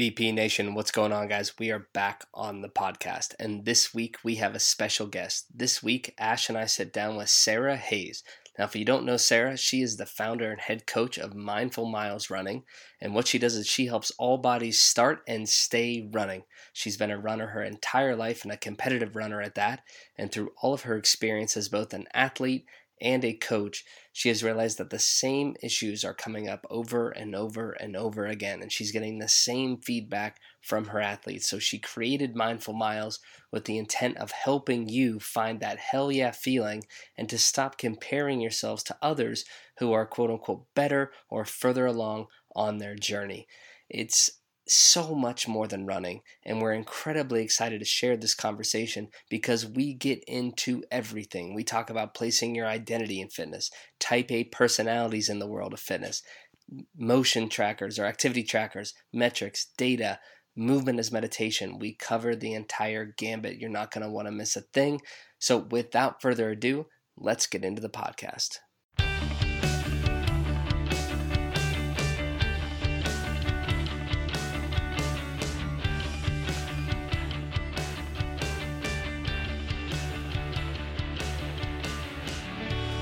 BP Nation, what's going on, guys? We are back on the podcast, and this week we have a special guest. This week, Ash and I sit down with Sarah Hayes. Now, if you don't know Sarah, she is the founder and head coach of Mindful Miles Running, and what she does is she helps all bodies start and stay running. She's been a runner her entire life and a competitive runner at that, and through all of her experience as both an athlete and a coach, she has realized that the same issues are coming up over and over and over again, and she's getting the same feedback from her athletes. So she created Mindful Miles with the intent of helping you find that hell yeah feeling and to stop comparing yourselves to others who are quote unquote better or further along on their journey. It's so much more than running, and we're incredibly excited to share this conversation because we get into everything. We talk about placing your identity in fitness, type A personalities in the world of fitness, motion trackers or activity trackers, metrics, data, movement as meditation. We cover the entire gambit. You're not going to want to miss a thing. So, without further ado, let's get into the podcast.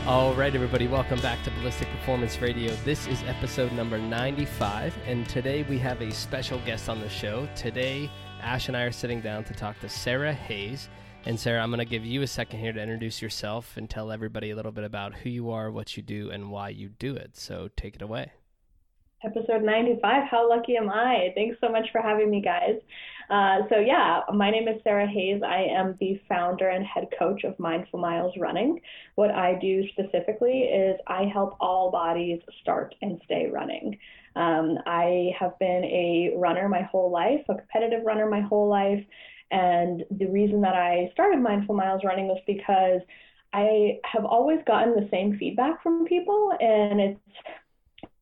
All right, everybody, welcome back to Ballistic Performance Radio. This is episode number 95, and today we have a special guest on the show. Today, Ash and I are sitting down to talk to Sarah Hayes. And Sarah, I'm going to give you a second here to introduce yourself and tell everybody a little bit about who you are, what you do, and why you do it. So take it away. Episode 95. How lucky am I? Thanks so much for having me, guys. Uh, so, yeah, my name is Sarah Hayes. I am the founder and head coach of Mindful Miles Running. What I do specifically is I help all bodies start and stay running. Um, I have been a runner my whole life, a competitive runner my whole life. And the reason that I started Mindful Miles Running was because I have always gotten the same feedback from people, and it's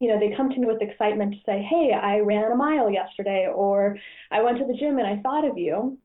you know, they come to me with excitement to say, Hey, I ran a mile yesterday, or I went to the gym and I thought of you.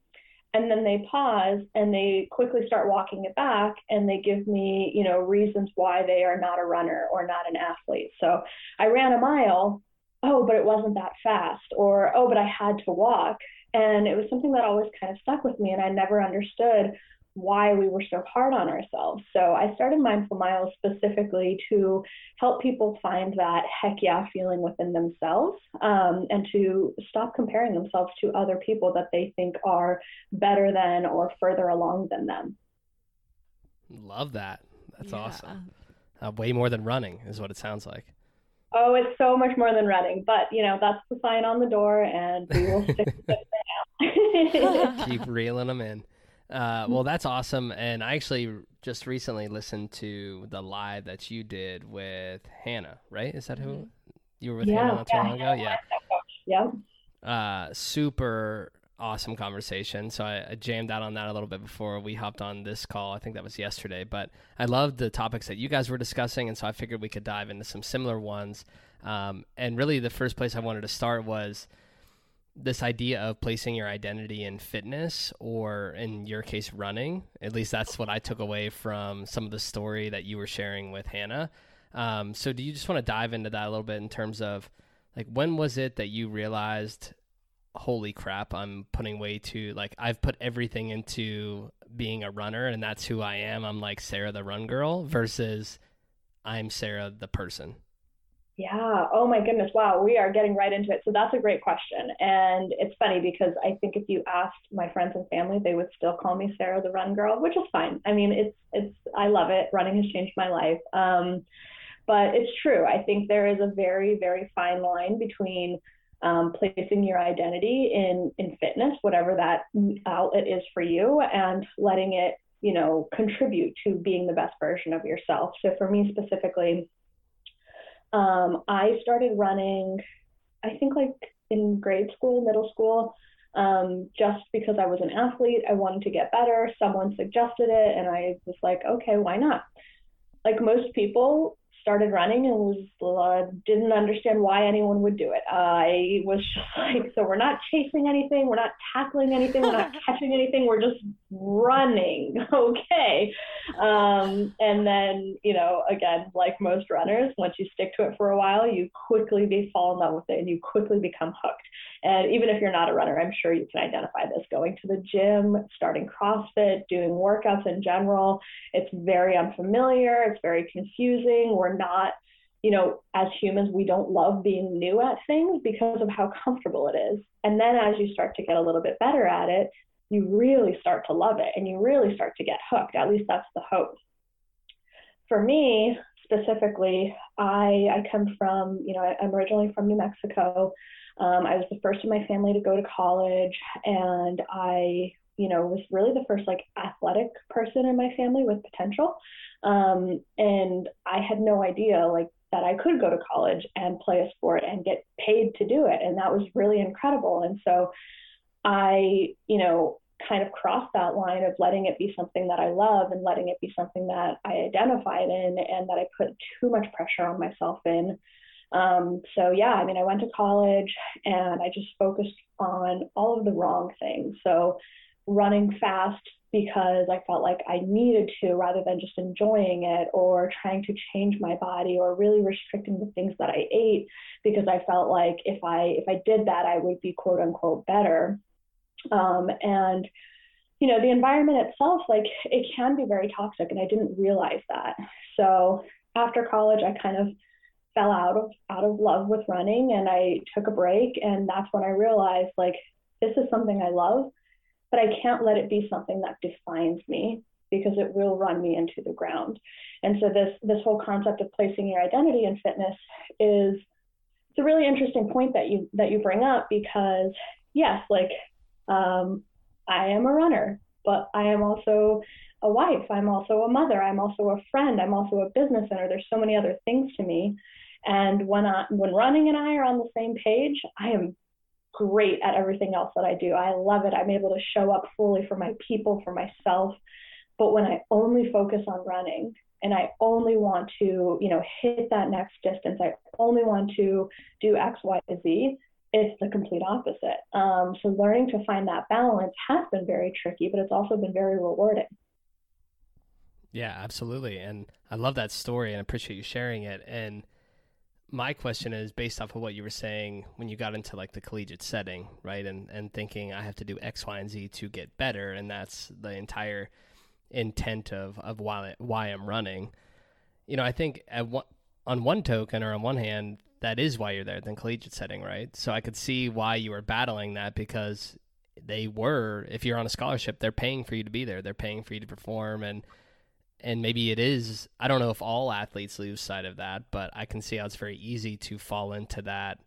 And then they pause and they quickly start walking it back and they give me, you know, reasons why they are not a runner or not an athlete. So I ran a mile. Oh, but it wasn't that fast. Or, oh, but I had to walk. And it was something that always kind of stuck with me. And I never understood why we were so hard on ourselves. So I started Mindful Miles specifically to help people find that heck yeah feeling within themselves um, and to stop comparing themselves to other people that they think are better than or further along than them. Love that. That's yeah. awesome. Uh, way more than running is what it sounds like. Oh, it's so much more than running, but you know that's the sign on the door, and we will stick with it now. Keep reeling them in. Uh, well, that's awesome. And I actually just recently listened to the live that you did with Hannah, right? Is that who mm-hmm. you were with yeah, Hannah not too yeah, long ago? Yeah. Yeah. Uh, super awesome conversation. So I, I, jammed out on that a little bit before we hopped on this call. I think that was yesterday. But I loved the topics that you guys were discussing. And so I figured we could dive into some similar ones. Um, and really, the first place I wanted to start was this idea of placing your identity in fitness or in your case running. At least that's what i took away from some of the story that you were sharing with hannah. Um, so do you just want to dive into that a little bit in terms of like when was it that you realized holy crap i'm putting way too like i've put everything into being a runner and that's who i am. I'm like sarah the run girl versus i'm sarah the person yeah. Oh my goodness. Wow. We are getting right into it. So that's a great question. And it's funny because I think if you asked my friends and family, they would still call me Sarah the Run Girl, which is fine. I mean, it's it's I love it. Running has changed my life. Um, but it's true. I think there is a very very fine line between um, placing your identity in in fitness, whatever that outlet is for you, and letting it you know contribute to being the best version of yourself. So for me specifically um, I started running, I think like in grade school, middle school, um, just because I was an athlete. I wanted to get better. Someone suggested it, and I was like, okay, why not? Like most people, started running and was uh, didn't understand why anyone would do it. I was just like, so we're not chasing anything, we're not tackling anything, we're not catching anything, we're just running. Okay. Um, and then, you know, again, like most runners, once you stick to it for a while, you quickly be fall in love with it and you quickly become hooked. And even if you're not a runner, I'm sure you can identify this. Going to the gym, starting CrossFit, doing workouts in general, it's very unfamiliar, it's very confusing. We're not you know, as humans, we don't love being new at things because of how comfortable it is. And then as you start to get a little bit better at it, you really start to love it and you really start to get hooked. At least that's the hope. For me specifically, I, I come from, you know, I, am originally from New Mexico. Um, I was the first in my family to go to college, and I, you know, was really the first like athletic person in my family with potential. Um, and I had no idea like that I could go to college and play a sport and get paid to do it, and that was really incredible. And so I, you know, kind of crossed that line of letting it be something that I love and letting it be something that I identified in and that I put too much pressure on myself in. Um, so yeah, I mean, I went to college and I just focused on all of the wrong things. So running fast because I felt like I needed to rather than just enjoying it or trying to change my body or really restricting the things that I ate because I felt like if I if I did that I would be quote unquote better. Um, and you know, the environment itself, like it can be very toxic, and I didn't realize that. So after college, I kind of fell out of out of love with running, and I took a break, and that's when I realized like this is something I love, but I can't let it be something that defines me because it will run me into the ground. And so this this whole concept of placing your identity in fitness is it's a really interesting point that you that you bring up because yes, like um, I am a runner, but I am also a wife. I'm also a mother. I'm also a friend. I'm also a business owner. There's so many other things to me. And when I, when running and I are on the same page, I am great at everything else that I do. I love it. I'm able to show up fully for my people, for myself. But when I only focus on running and I only want to, you know, hit that next distance, I only want to do X, Y, Z, it's the complete opposite. Um, so learning to find that balance has been very tricky, but it's also been very rewarding. Yeah, absolutely. And I love that story and appreciate you sharing it. And my question is based off of what you were saying when you got into like the collegiate setting, right? And and thinking I have to do X, Y, and Z to get better, and that's the entire intent of of why why I'm running. You know, I think at one, on one token or on one hand, that is why you're there than collegiate setting, right? So I could see why you were battling that because they were, if you're on a scholarship, they're paying for you to be there. They're paying for you to perform and and maybe it is I don't know if all athletes lose sight of that, but I can see how it's very easy to fall into that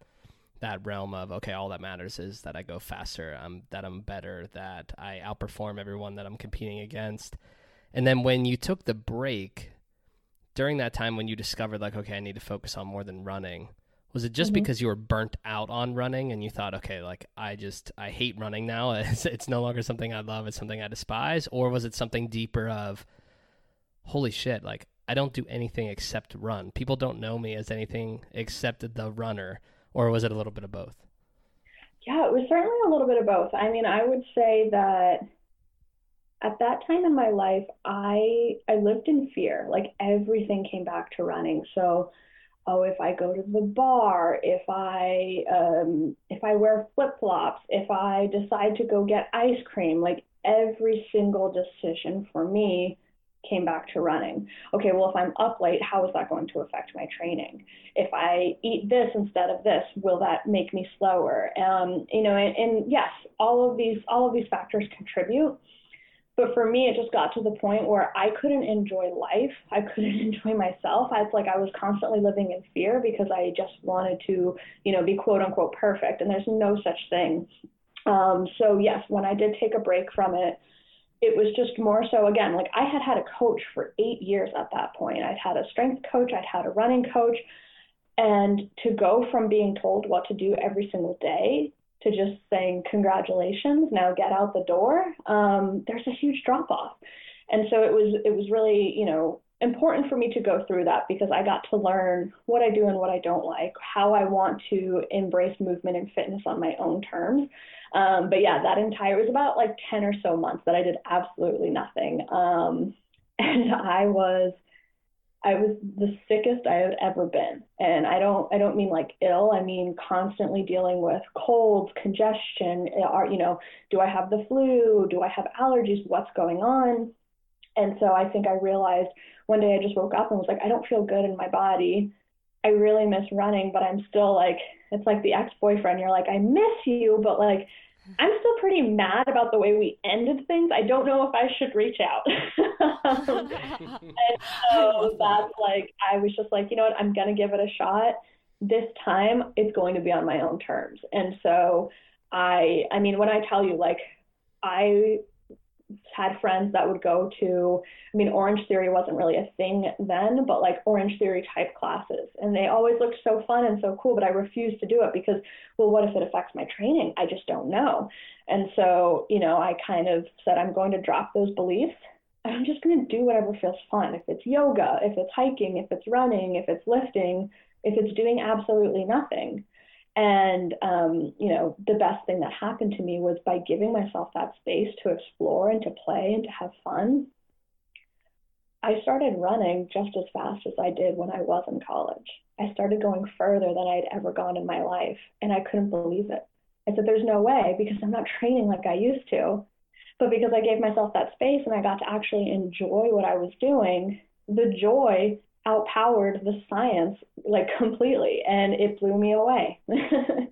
that realm of okay, all that matters is that I go faster, I'm that I'm better, that I outperform everyone that I'm competing against. And then when you took the break during that time when you discovered like okay, I need to focus on more than running, was it just mm-hmm. because you were burnt out on running and you thought, okay, like I just I hate running now. It's, it's no longer something I love. It's something I despise. Or was it something deeper of, holy shit, like I don't do anything except run. People don't know me as anything except the runner. Or was it a little bit of both? Yeah, it was certainly a little bit of both. I mean, I would say that at that time in my life, I I lived in fear. Like everything came back to running. So oh, if I go to the bar, if I um, if I wear flip flops, if I decide to go get ice cream, like every single decision for me came back to running. Okay, well, if I'm up late, how is that going to affect my training? If I eat this instead of this, will that make me slower? Um, you know, and, and yes, all of these all of these factors contribute. But for me, it just got to the point where I couldn't enjoy life. I couldn't enjoy myself. I was like I was constantly living in fear because I just wanted to, you know, be quote unquote perfect, and there's no such thing. Um, so yes, when I did take a break from it, it was just more so again like I had had a coach for eight years at that point. I'd had a strength coach, I'd had a running coach, and to go from being told what to do every single day to just saying congratulations now get out the door um, there's a huge drop off and so it was it was really you know important for me to go through that because I got to learn what I do and what I don't like, how I want to embrace movement and fitness on my own terms. Um, but yeah, that entire it was about like 10 or so months that I did absolutely nothing. Um, and I was I was the sickest I had ever been. And I don't I don't mean like ill, I mean constantly dealing with colds, congestion, eh, are you know, do I have the flu? Do I have allergies? What's going on? And so I think I realized one day I just woke up and was like, I don't feel good in my body. I really miss running, but I'm still like, it's like the ex boyfriend. You're like, I miss you, but like, I'm still pretty mad about the way we ended things. I don't know if I should reach out. Um, and so that's like, I was just like, you know what, I'm going to give it a shot. This time it's going to be on my own terms. And so I, I mean, when I tell you, like, I had friends that would go to, I mean, Orange Theory wasn't really a thing then, but like Orange Theory type classes. And they always looked so fun and so cool, but I refused to do it because, well, what if it affects my training? I just don't know. And so, you know, I kind of said, I'm going to drop those beliefs. I'm just going to do whatever feels fun. If it's yoga, if it's hiking, if it's running, if it's lifting, if it's doing absolutely nothing. And, um, you know, the best thing that happened to me was by giving myself that space to explore and to play and to have fun. I started running just as fast as I did when I was in college. I started going further than I had ever gone in my life, and I couldn't believe it. I said, There's no way because I'm not training like I used to. But because I gave myself that space and I got to actually enjoy what I was doing, the joy outpowered the science like completely and it blew me away.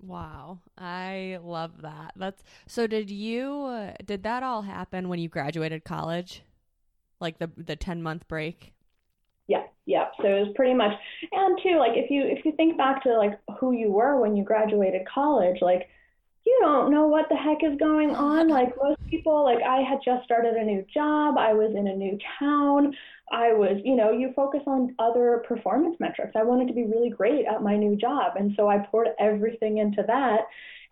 wow. I love that. That's so did you did that all happen when you graduated college? Like the the 10 month break? Yeah, yeah. So it was pretty much and too like if you if you think back to like who you were when you graduated college, like you don't know what the heck is going on. Like most people, like I had just started a new job, I was in a new town. I was, you know, you focus on other performance metrics. I wanted to be really great at my new job. And so I poured everything into that.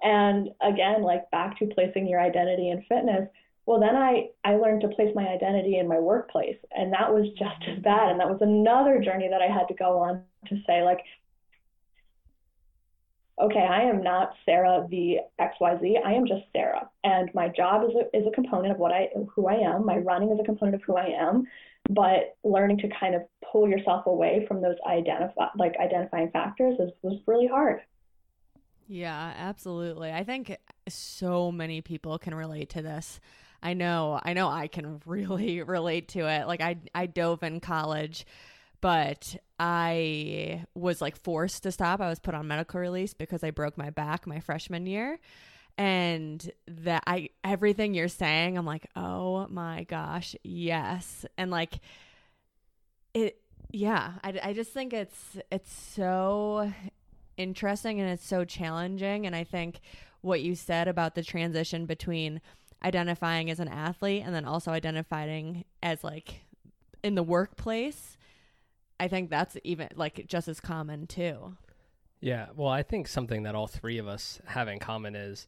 And again, like back to placing your identity in fitness. Well, then I, I learned to place my identity in my workplace. And that was just as bad. And that was another journey that I had to go on to say, like, okay, I am not Sarah the XYZ. I am just Sarah. And my job is a, is a component of what I, who I am. My running is a component of who I am. But learning to kind of pull yourself away from those identify, like identifying factors is, was really hard. Yeah, absolutely. I think so many people can relate to this. I know, I know I can really relate to it. Like I I dove in college but I was like forced to stop. I was put on medical release because I broke my back my freshman year. And that I everything you're saying, I'm like, oh my gosh, yes. And like it yeah, I, I just think it's it's so interesting and it's so challenging. And I think what you said about the transition between identifying as an athlete and then also identifying as like in the workplace I think that's even like just as common too. Yeah, well, I think something that all three of us have in common is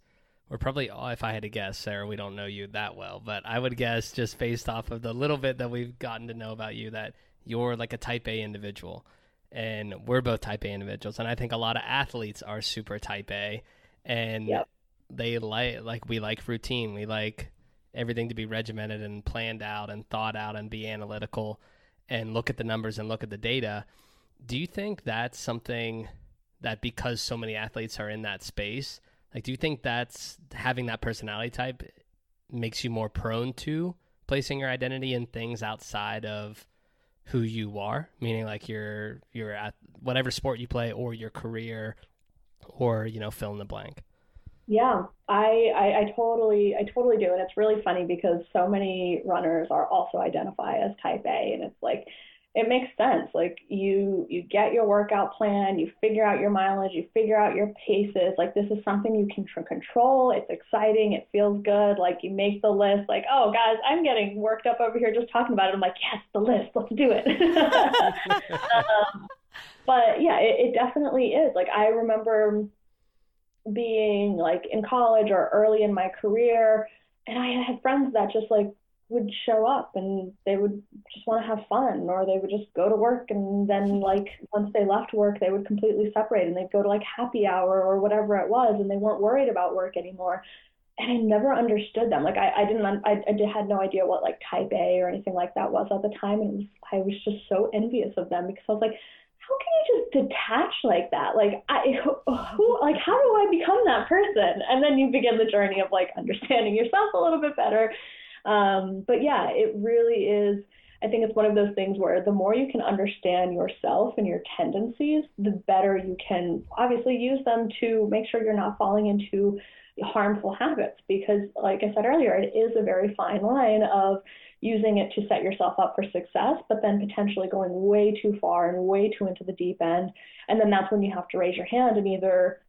we're probably, oh, if I had to guess, Sarah, we don't know you that well, but I would guess just based off of the little bit that we've gotten to know about you that you're like a type A individual. And we're both type A individuals. And I think a lot of athletes are super type A. And yep. they like, like, we like routine. We like everything to be regimented and planned out and thought out and be analytical and look at the numbers and look at the data. Do you think that's something that because so many athletes are in that space, like do you think that's having that personality type makes you more prone to placing your identity in things outside of who you are, meaning like you're you're at whatever sport you play or your career or you know fill in the blank. Yeah, I, I, I totally I totally do, and it's really funny because so many runners are also identify as Type A, and it's like it makes sense. Like you you get your workout plan, you figure out your mileage, you figure out your paces. Like this is something you can control. It's exciting. It feels good. Like you make the list. Like oh guys, I'm getting worked up over here just talking about it. I'm like yes, the list. Let's do it. um, but yeah, it, it definitely is. Like I remember being like in college or early in my career and I had friends that just like would show up and they would just want to have fun or they would just go to work and then like once they left work they would completely separate and they'd go to like happy hour or whatever it was and they weren't worried about work anymore. And I never understood them. Like I, I didn't I, I had no idea what like type A or anything like that was at the time and was, I was just so envious of them because I was like how can you just detach like that? Like, I, who, like, how do I become that person? And then you begin the journey of like understanding yourself a little bit better um, but yeah, it really is. I think it's one of those things where the more you can understand yourself and your tendencies, the better you can obviously use them to make sure you're not falling into harmful habits. Because, like I said earlier, it is a very fine line of using it to set yourself up for success, but then potentially going way too far and way too into the deep end. And then that's when you have to raise your hand and either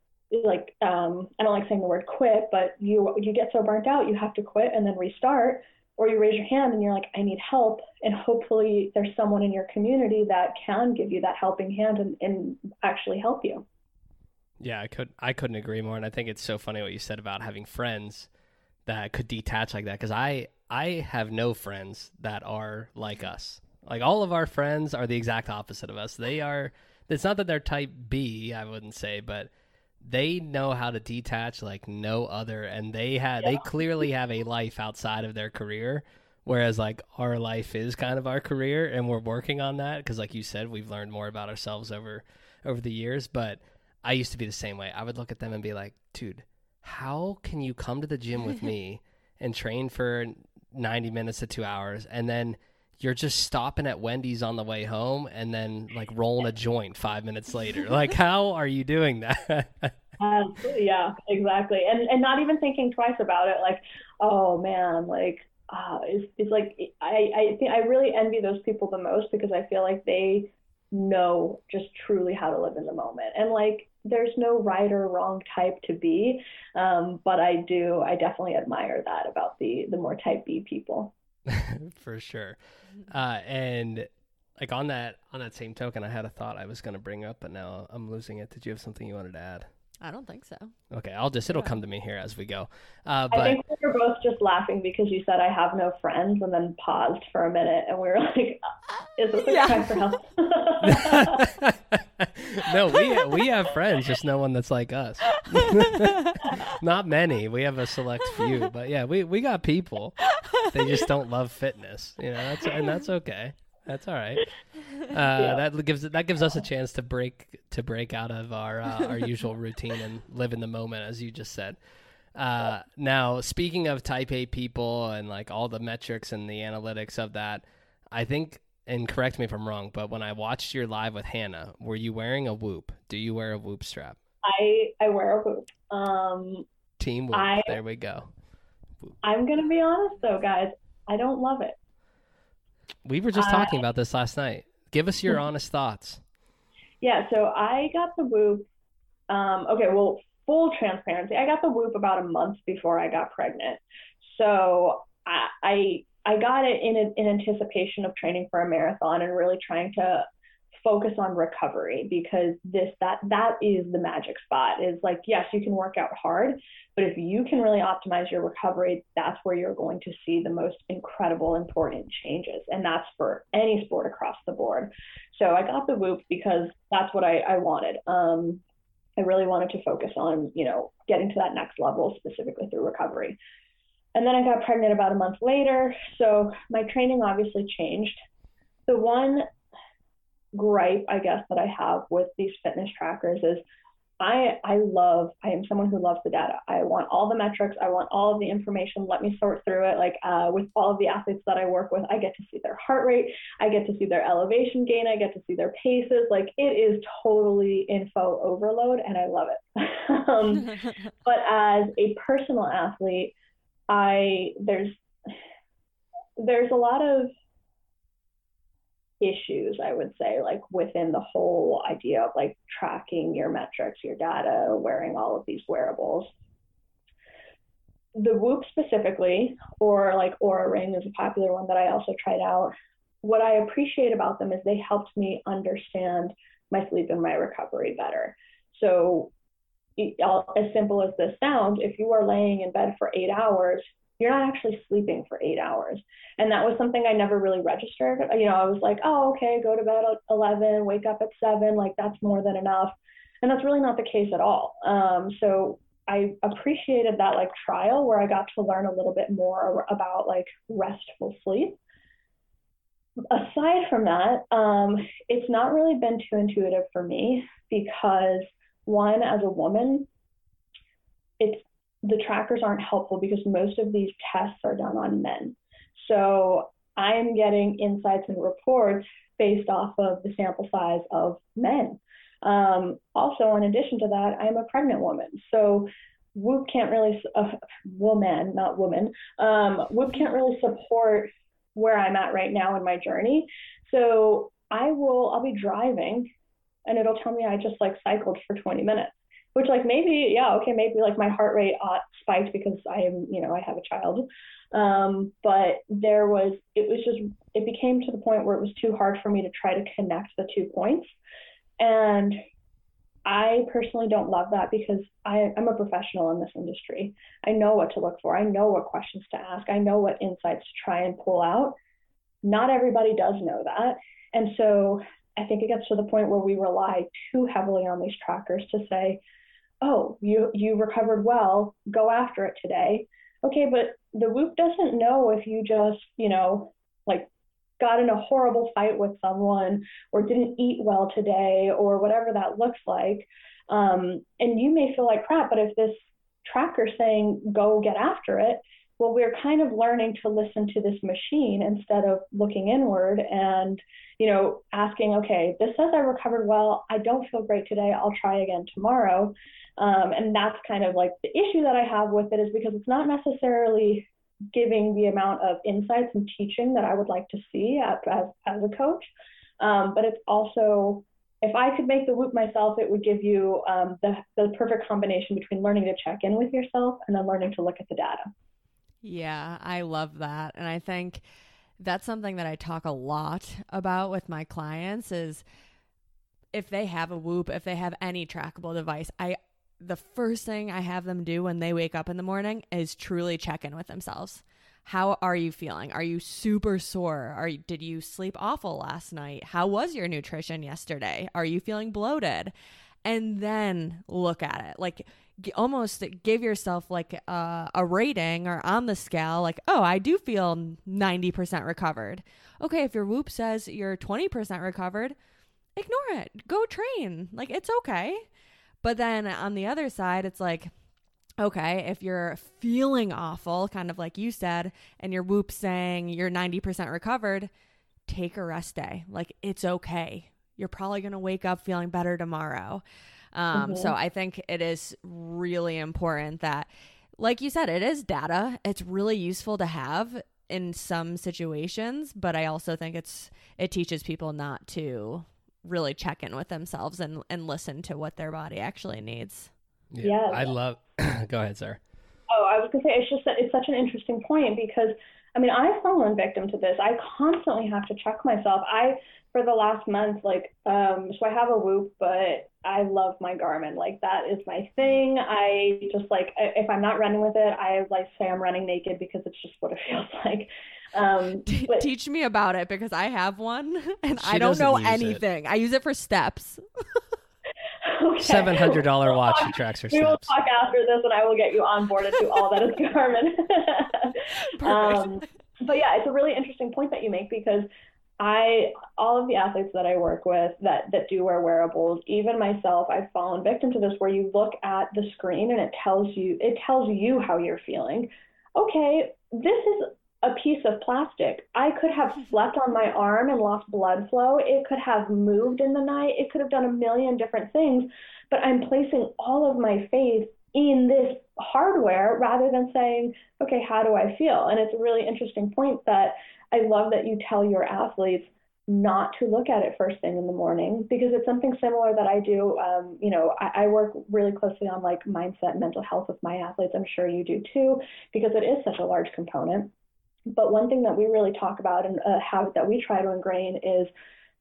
like um, I don't like saying the word quit, but you you get so burnt out, you have to quit and then restart, or you raise your hand and you're like, I need help, and hopefully there's someone in your community that can give you that helping hand and, and actually help you. Yeah, I could I couldn't agree more, and I think it's so funny what you said about having friends that could detach like that because I I have no friends that are like us. Like all of our friends are the exact opposite of us. They are. It's not that they're type B, I wouldn't say, but they know how to detach like no other and they had yeah. they clearly have a life outside of their career whereas like our life is kind of our career and we're working on that because like you said we've learned more about ourselves over over the years but i used to be the same way i would look at them and be like dude how can you come to the gym with me and train for 90 minutes to two hours and then you're just stopping at Wendy's on the way home and then like rolling a joint five minutes later. Like, how are you doing that? uh, yeah, exactly. And and not even thinking twice about it. Like, oh man, like uh, it's, it's like I I think I really envy those people the most because I feel like they know just truly how to live in the moment and like there's no right or wrong type to be um, but i do i definitely admire that about the the more type b people for sure. Uh, and like on that on that same token, I had a thought I was going to bring up, but now I'm losing it. Did you have something you wanted to add? I don't think so. Okay, I'll just it'll come to me here as we go. Uh, but... I think we were both just laughing because you said I have no friends, and then paused for a minute, and we were like, "Is this a yeah. time for help?" no, we we have friends, just no one that's like us. Not many. We have a select few, but yeah, we we got people. They just don't love fitness, you know. That's and that's okay. That's all right. Uh, yeah. That gives that gives us a chance to break to break out of our uh, our usual routine and live in the moment, as you just said. Uh, now, speaking of Type A people and like all the metrics and the analytics of that, I think, and correct me if I'm wrong, but when I watched your live with Hannah, were you wearing a Whoop? Do you wear a Whoop strap? I I wear a Whoop. Um, Team Whoop. I, there we go. Whoop. I'm gonna be honest though, guys. I don't love it. We were just talking about this last night. Give us your honest thoughts. Yeah, so I got the Whoop. Um, okay, well, full transparency, I got the Whoop about a month before I got pregnant. So I I, I got it in in anticipation of training for a marathon and really trying to focus on recovery because this that that is the magic spot is like yes you can work out hard but if you can really optimize your recovery that's where you're going to see the most incredible important changes. And that's for any sport across the board. So i got the whoop because that's what i, I wanted. Um, i really wanted to focus on you know getting to that next level specifically through recovery. And then i got pregnant about a month later. So my training obviously changed. The one gripe, I guess, that I have with these fitness trackers is I I love I am someone who loves the data. I want all the metrics. I want all of the information. Let me sort through it. Like uh, with all of the athletes that I work with, I get to see their heart rate. I get to see their elevation gain. I get to see their paces. Like it is totally info overload, and I love it. um, but as a personal athlete, I there's there's a lot of issues, I would say, like within the whole idea of like tracking your metrics, your data, wearing all of these wearables. The Whoop specifically, or like Oura Ring is a popular one that I also tried out. What I appreciate about them is they helped me understand my sleep and my recovery better. So, as simple as this sounds, if you are laying in bed for eight hours, you're not actually sleeping for eight hours. And that was something I never really registered. You know, I was like, oh, okay, go to bed at 11, wake up at seven, like that's more than enough. And that's really not the case at all. Um, so I appreciated that like trial where I got to learn a little bit more about like restful sleep. Aside from that, um, it's not really been too intuitive for me because one, as a woman, it's the trackers aren't helpful because most of these tests are done on men. So I'm getting insights and reports based off of the sample size of men. Um, also, in addition to that, I'm a pregnant woman. So Whoop can't really, uh, woman, not woman, um, Whoop can't really support where I'm at right now in my journey. So I will, I'll be driving and it'll tell me I just like cycled for 20 minutes which like maybe yeah okay maybe like my heart rate uh, spiked because i am you know i have a child. Um, but there was it was just it became to the point where it was too hard for me to try to connect the two points. And i personally don't love that because I, i'm a professional in this industry. I know what to look for. I know what questions to ask. I know what insights to try and pull out. Not everybody does know that. And so I think it gets to the point where we rely too heavily on these trackers to say, oh, you you recovered well, go after it today. Okay, but the Whoop doesn't know if you just, you know, like got in a horrible fight with someone or didn't eat well today or whatever that looks like. Um, and you may feel like crap, but if this tracker saying go get after it, well, we're kind of learning to listen to this machine instead of looking inward and, you know, asking, okay, this says I recovered well. I don't feel great today. I'll try again tomorrow. Um, and that's kind of like the issue that I have with it is because it's not necessarily giving the amount of insights and teaching that I would like to see as, as, as a coach. Um, but it's also, if I could make the whoop myself, it would give you um, the, the perfect combination between learning to check in with yourself and then learning to look at the data. Yeah, I love that. And I think that's something that I talk a lot about with my clients is if they have a whoop, if they have any trackable device, I the first thing I have them do when they wake up in the morning is truly check in with themselves. How are you feeling? Are you super sore? Are you, did you sleep awful last night? How was your nutrition yesterday? Are you feeling bloated? And then look at it. Like almost give yourself like a, a rating or on the scale like, "Oh, I do feel 90% recovered." Okay, if your whoop says you're 20% recovered, ignore it. Go train. Like it's okay. But then on the other side, it's like, okay, if you're feeling awful, kind of like you said, and your whoop saying you're 90% recovered, take a rest day. Like it's okay. You're probably going to wake up feeling better tomorrow. Um, mm-hmm. So I think it is really important that, like you said, it is data. It's really useful to have in some situations, but I also think it's it teaches people not to really check in with themselves and and listen to what their body actually needs. Yeah, I love. go ahead, Sarah. Oh, I was gonna say it's just it's such an interesting point because I mean I've fallen victim to this. I constantly have to check myself. I for the last month like um so I have a Whoop, but I love my Garmin. Like that is my thing. I just like if I'm not running with it, I like say I'm running naked because it's just what it feels like. Um, but, Teach me about it because I have one and I don't know anything. It. I use it for steps. okay. Seven hundred dollar watch that tracks her steps. We will talk after this, and I will get you on board and do all that is Garmin. um, but yeah, it's a really interesting point that you make because I all of the athletes that I work with that that do wear wearables, even myself, I've fallen victim to this where you look at the screen and it tells you it tells you how you're feeling. Okay, this is a piece of plastic. I could have slept on my arm and lost blood flow. It could have moved in the night. It could have done a million different things. But I'm placing all of my faith in this hardware rather than saying, okay, how do I feel? And it's a really interesting point that I love that you tell your athletes not to look at it first thing in the morning because it's something similar that I do. Um, you know, I, I, work really closely on like mindset and mental health with my athletes. I'm sure you do too, because it is such a large component. But one thing that we really talk about and a habit that we try to ingrain is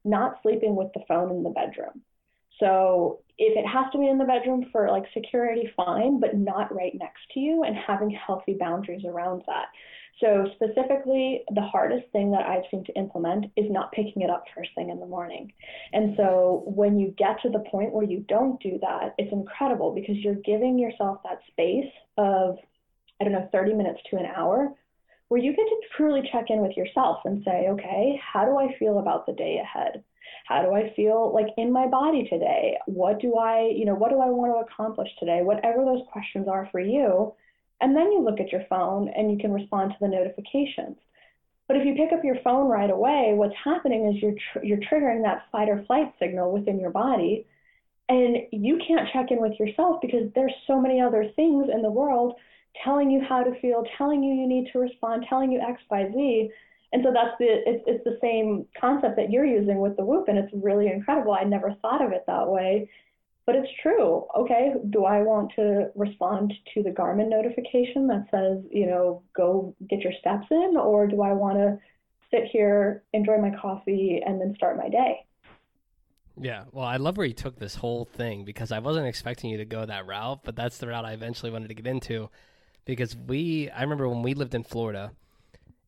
not sleeping with the phone in the bedroom. So if it has to be in the bedroom for like security, fine, but not right next to you and having healthy boundaries around that. So, specifically, the hardest thing that I've seen to implement is not picking it up first thing in the morning. And so, when you get to the point where you don't do that, it's incredible because you're giving yourself that space of, I don't know, 30 minutes to an hour where you get to truly check in with yourself and say, okay, how do I feel about the day ahead? How do I feel like in my body today? What do I, you know, what do I want to accomplish today? Whatever those questions are for you and then you look at your phone and you can respond to the notifications. But if you pick up your phone right away, what's happening is you're tr- you're triggering that fight or flight signal within your body, and you can't check in with yourself because there's so many other things in the world telling you how to feel, telling you you need to respond, telling you X, Y, Z. And so that's the it's, it's the same concept that you're using with the Whoop, and it's really incredible. I never thought of it that way. But it's true. Okay, do I want to respond to the Garmin notification that says, you know, go get your steps in, or do I want to sit here, enjoy my coffee, and then start my day? Yeah, well, I love where you took this whole thing because I wasn't expecting you to go that route, but that's the route I eventually wanted to get into because we, I remember when we lived in Florida,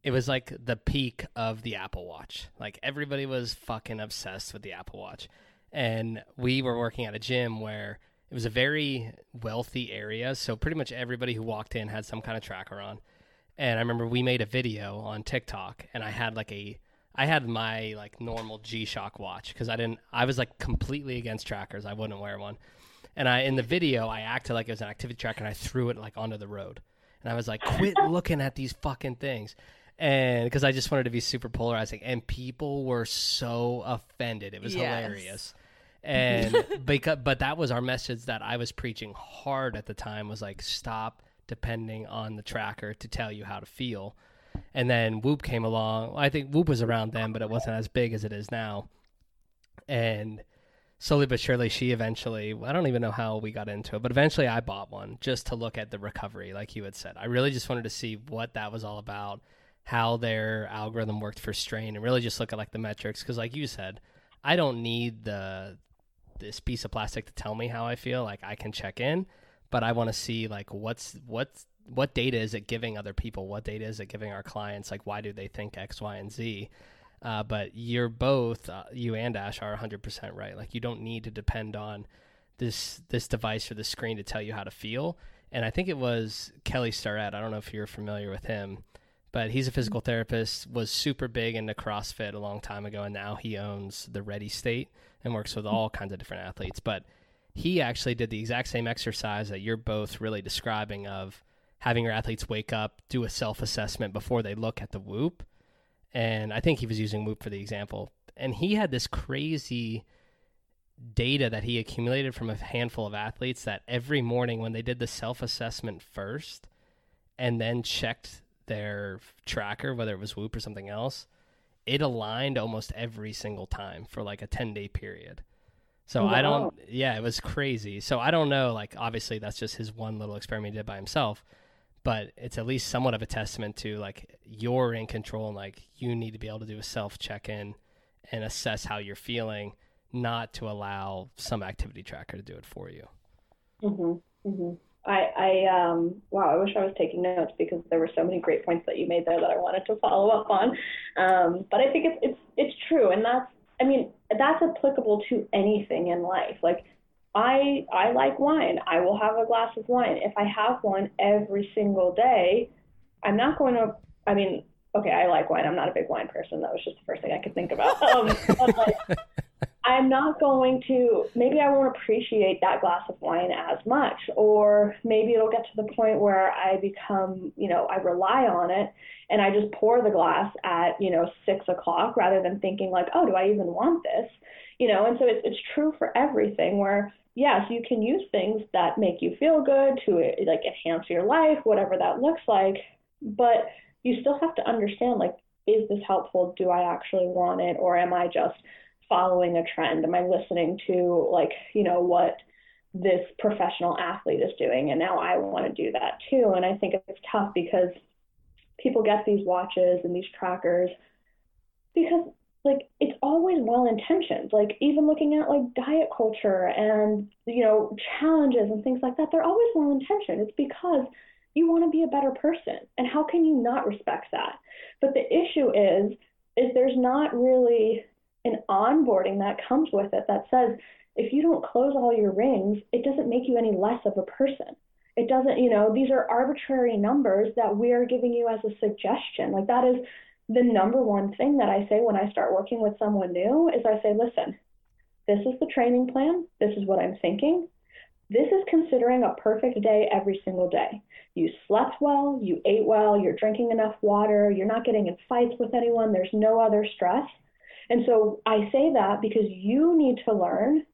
it was like the peak of the Apple Watch. Like everybody was fucking obsessed with the Apple Watch. And we were working at a gym where it was a very wealthy area so pretty much everybody who walked in had some kind of tracker on. And i remember we made a video on tiktok and i had like a i had my like normal g-shock watch because i didn't i was like completely against trackers. I wouldn't wear one. And i in the video i acted like it was an activity tracker and i threw it like onto the road and i was like quit looking at these fucking things and because I just wanted to be super polarizing, and people were so offended. It was yes. hilarious and because but that was our message that I was preaching hard at the time was like stop depending on the tracker to tell you how to feel. And then Whoop came along. I think Whoop was around then, but it wasn't as big as it is now. And slowly but surely, she eventually, I don't even know how we got into it, but eventually I bought one just to look at the recovery, like you had said. I really just wanted to see what that was all about, how their algorithm worked for strain, and really just look at like the metrics. Because, like you said, I don't need the this piece of plastic to tell me how I feel. Like I can check in, but I want to see like what's what's what data is it giving other people? What data is it giving our clients? Like why do they think X, Y, and Z? Uh, but you're both uh, you and Ash are 100% right. Like you don't need to depend on this this device or the screen to tell you how to feel. And I think it was Kelly Starrett. I don't know if you're familiar with him, but he's a physical therapist. Was super big into CrossFit a long time ago, and now he owns the Ready State, and works with all kinds of different athletes. But he actually did the exact same exercise that you're both really describing of having your athletes wake up, do a self assessment before they look at the whoop. And I think he was using whoop for the example. And he had this crazy data that he accumulated from a handful of athletes that every morning when they did the self assessment first and then checked their tracker, whether it was whoop or something else, it aligned almost every single time for like a 10 day period. So wow. I don't, yeah, it was crazy. So I don't know, like, obviously that's just his one little experiment he did by himself, but it's at least somewhat of a testament to like you're in control and like you need to be able to do a self check in and assess how you're feeling, not to allow some activity tracker to do it for you. Mm-hmm. Mm-hmm. I, I um, wow, I wish I was taking notes because there were so many great points that you made there that I wanted to follow up on. Um, but I think it's it's it's true, and that's I mean that's applicable to anything in life. Like I I like wine. I will have a glass of wine. If I have one every single day, I'm not going to. I mean, okay, I like wine. I'm not a big wine person. That was just the first thing I could think about. Um, like, I'm not going to, maybe I won't appreciate that glass of wine as much, or maybe it'll get to the point where I become, you know, I rely on it and I just pour the glass at, you know, six o'clock rather than thinking like, oh, do I even want this? You know, and so it's, it's true for everything where, yes, you can use things that make you feel good to like enhance your life, whatever that looks like, but you still have to understand like, is this helpful? Do I actually want it? Or am I just following a trend? Am I listening to like, you know, what this professional athlete is doing? And now I want to do that too. And I think it's tough because people get these watches and these trackers because like it's always well intentioned. Like even looking at like diet culture and you know challenges and things like that, they're always well intentioned. It's because you want to be a better person, and how can you not respect that? But the issue is, is there's not really an onboarding that comes with it that says if you don't close all your rings, it doesn't make you any less of a person. It doesn't, you know, these are arbitrary numbers that we are giving you as a suggestion. Like that is the number one thing that I say when I start working with someone new is I say, listen, this is the training plan. This is what I'm thinking. This is considering a perfect day every single day. You slept well, you ate well, you're drinking enough water, you're not getting in fights with anyone, there's no other stress. And so I say that because you need to learn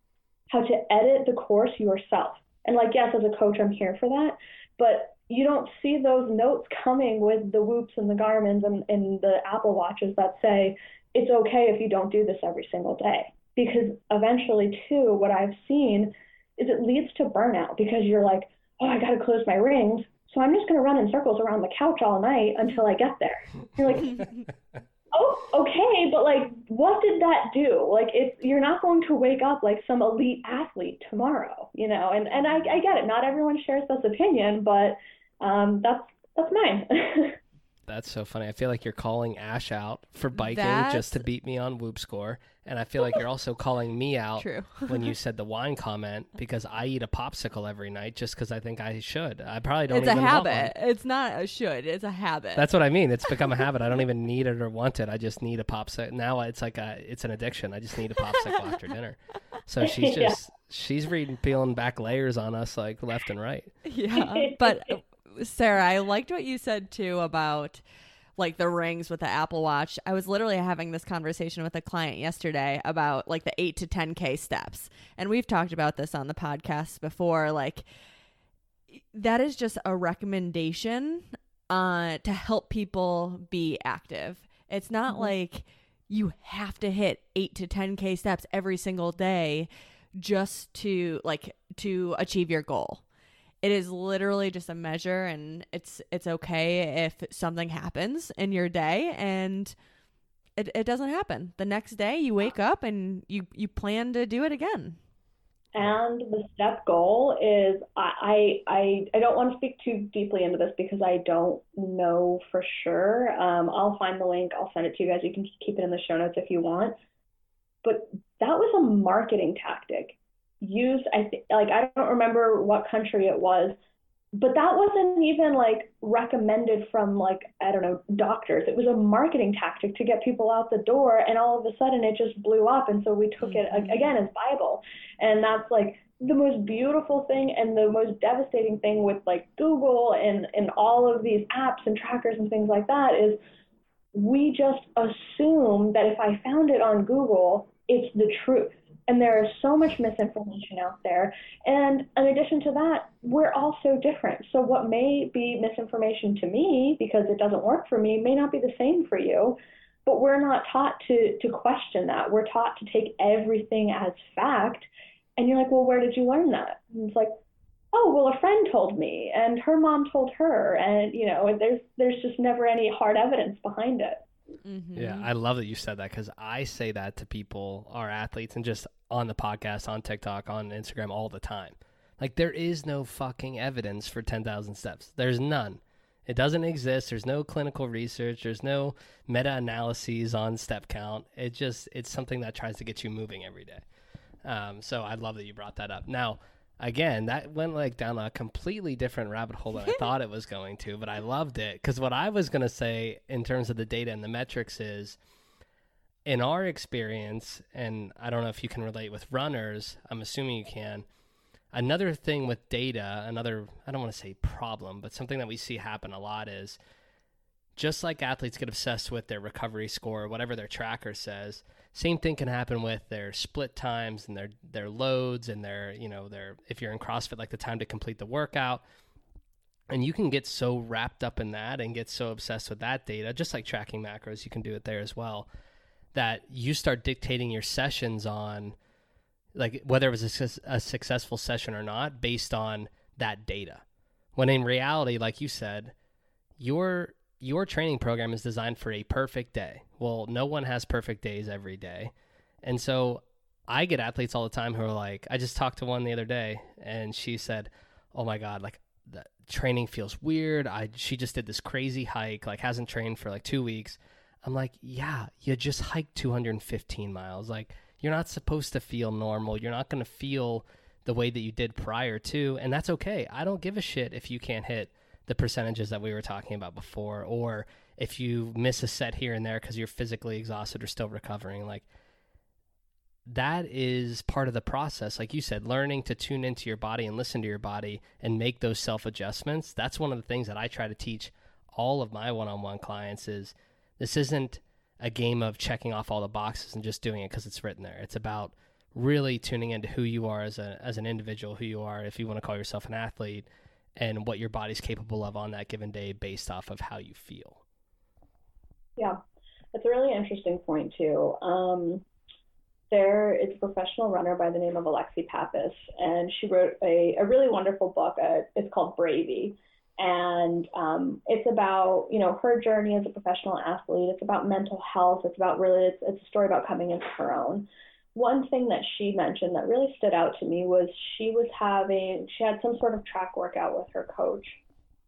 how to edit the course yourself. And like, yes, as a coach, I'm here for that. But you don't see those notes coming with the Whoops and the Garmin's and, and the Apple Watches that say it's okay if you don't do this every single day. Because eventually, too, what I've seen is it leads to burnout because you're like, oh, I got to close my rings. So I'm just going to run in circles around the couch all night until I get there. You're like, oh, okay, but like, what did that do? Like, it's you're not going to wake up like some elite athlete tomorrow, you know. And and I, I get it. Not everyone shares this opinion, but um, that's that's mine. That's so funny. I feel like you're calling Ash out for biking That's... just to beat me on Whoop Score, and I feel like you're also calling me out when you said the wine comment because I eat a popsicle every night just because I think I should. I probably don't. It's a habit. It's not a should. It's a habit. That's what I mean. It's become a habit. I don't even need it or want it. I just need a popsicle. Now it's like a. It's an addiction. I just need a popsicle after dinner. So she's just. Yeah. She's reading, peeling back layers on us like left and right. Yeah, but Sarah, I liked what you said too about like the rings with the Apple Watch. I was literally having this conversation with a client yesterday about like the 8 to 10k steps. And we've talked about this on the podcast before like that is just a recommendation uh to help people be active. It's not mm-hmm. like you have to hit 8 to 10k steps every single day just to like to achieve your goal it is literally just a measure and it's it's okay if something happens in your day and it, it doesn't happen the next day you wake up and you you plan to do it again and the step goal is I, I I don't want to speak too deeply into this because I don't know for sure. Um, I'll find the link. I'll send it to you guys. You can keep it in the show notes if you want. But that was a marketing tactic used I think like I don't remember what country it was, but that wasn't even like recommended from like I don't know doctors. It was a marketing tactic to get people out the door, and all of a sudden it just blew up, and so we took mm-hmm. it again as Bible, and that's like the most beautiful thing and the most devastating thing with like Google and and all of these apps and trackers and things like that is we just assume that if I found it on Google, it's the truth and there is so much misinformation out there. And in addition to that, we're all so different. So what may be misinformation to me because it doesn't work for me may not be the same for you. But we're not taught to to question that. We're taught to take everything as fact. And you're like, well, where did you learn that? And it's like, oh, well, a friend told me, and her mom told her, and you know, there's there's just never any hard evidence behind it. Mm-hmm. Yeah, I love that you said that because I say that to people, our athletes, and just on the podcast, on TikTok, on Instagram all the time. Like, there is no fucking evidence for 10,000 steps. There's none. It doesn't exist. There's no clinical research. There's no meta analyses on step count. It just, it's something that tries to get you moving every day. Um, so I love that you brought that up. Now, again, that went like down a completely different rabbit hole than I thought it was going to, but I loved it because what I was going to say in terms of the data and the metrics is in our experience, and I don't know if you can relate with runners, I'm assuming you can. Another thing with data, another, I don't want to say problem, but something that we see happen a lot is just like athletes get obsessed with their recovery score, whatever their tracker says, same thing can happen with their split times and their their loads and their you know their if you're in CrossFit like the time to complete the workout. And you can get so wrapped up in that and get so obsessed with that data, just like tracking macros, you can do it there as well, that you start dictating your sessions on, like whether it was a, a successful session or not, based on that data. When in reality, like you said, your your training program is designed for a perfect day. Well, no one has perfect days every day. And so I get athletes all the time who are like, I just talked to one the other day and she said, Oh my God, like the training feels weird. I, she just did this crazy hike, like hasn't trained for like two weeks. I'm like, yeah, you just hiked 215 miles. Like, you're not supposed to feel normal. You're not going to feel the way that you did prior to. And that's okay. I don't give a shit if you can't hit the percentages that we were talking about before, or if you miss a set here and there because you're physically exhausted or still recovering. Like, that is part of the process. Like you said, learning to tune into your body and listen to your body and make those self adjustments. That's one of the things that I try to teach all of my one on one clients is this isn't a game of checking off all the boxes and just doing it because it's written there. It's about really tuning into who you are as a as an individual, who you are if you want to call yourself an athlete, and what your body's capable of on that given day based off of how you feel. Yeah, that's a really interesting point too. Um, there is a professional runner by the name of Alexi Pappas, and she wrote a, a really wonderful book. Uh, it's called Bravey, and um, it's about you know her journey as a professional athlete. It's about mental health. It's about really it's, it's a story about coming into her own. One thing that she mentioned that really stood out to me was she was having she had some sort of track workout with her coach,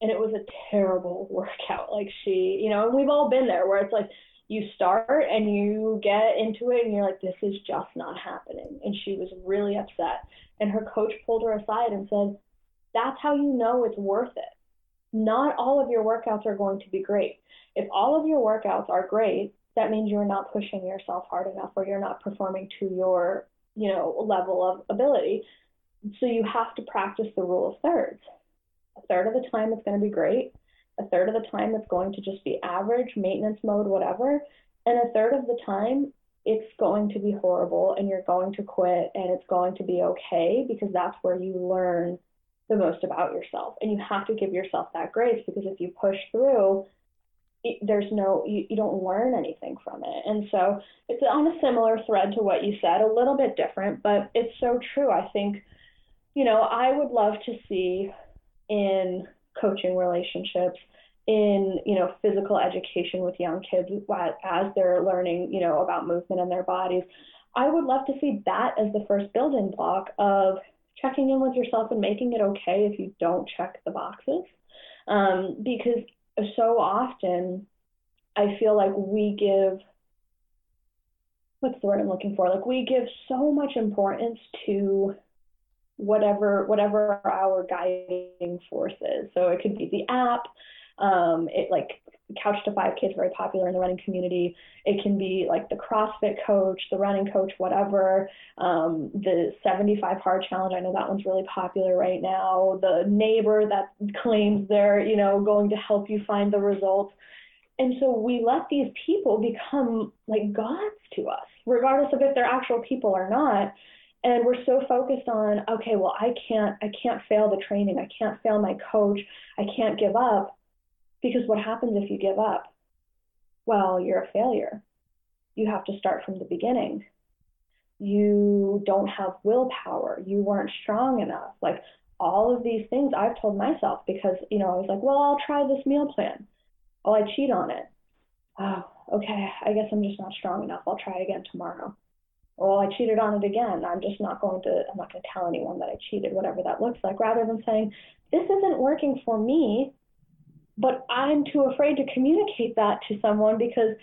and it was a terrible workout. Like she, you know, and we've all been there where it's like you start and you get into it and you're like, this is just not happening. And she was really upset. And her coach pulled her aside and said, that's how you know it's worth it. Not all of your workouts are going to be great. If all of your workouts are great, that means you're not pushing yourself hard enough or you're not performing to your, you know, level of ability. So you have to practice the rule of thirds. A third of the time it's going to be great a third of the time, it's going to just be average, maintenance mode, whatever. And a third of the time, it's going to be horrible and you're going to quit and it's going to be okay because that's where you learn the most about yourself. And you have to give yourself that grace because if you push through, it, there's no, you, you don't learn anything from it. And so it's on a similar thread to what you said, a little bit different, but it's so true. I think, you know, I would love to see in coaching relationships in you know physical education with young kids as they're learning you know about movement in their bodies i would love to see that as the first building block of checking in with yourself and making it okay if you don't check the boxes um, because so often i feel like we give what's the word i'm looking for like we give so much importance to whatever whatever our guiding force is. So it could be the app. Um, it like Couch to 5K is very popular in the running community. It can be like the CrossFit coach, the running coach, whatever. Um, the 75 hard challenge, I know that one's really popular right now. The neighbor that claims they're, you know, going to help you find the results. And so we let these people become like gods to us, regardless of if they're actual people or not and we're so focused on okay well i can't i can't fail the training i can't fail my coach i can't give up because what happens if you give up? Well you're a failure. You have to start from the beginning. You don't have willpower. You weren't strong enough. Like all of these things i've told myself because you know i was like well i'll try this meal plan. Oh i cheat on it. Oh okay. I guess i'm just not strong enough. I'll try again tomorrow. Well, I cheated on it again. I'm just not going to, I'm not going to tell anyone that I cheated, whatever that looks like, rather than saying, this isn't working for me, but I'm too afraid to communicate that to someone because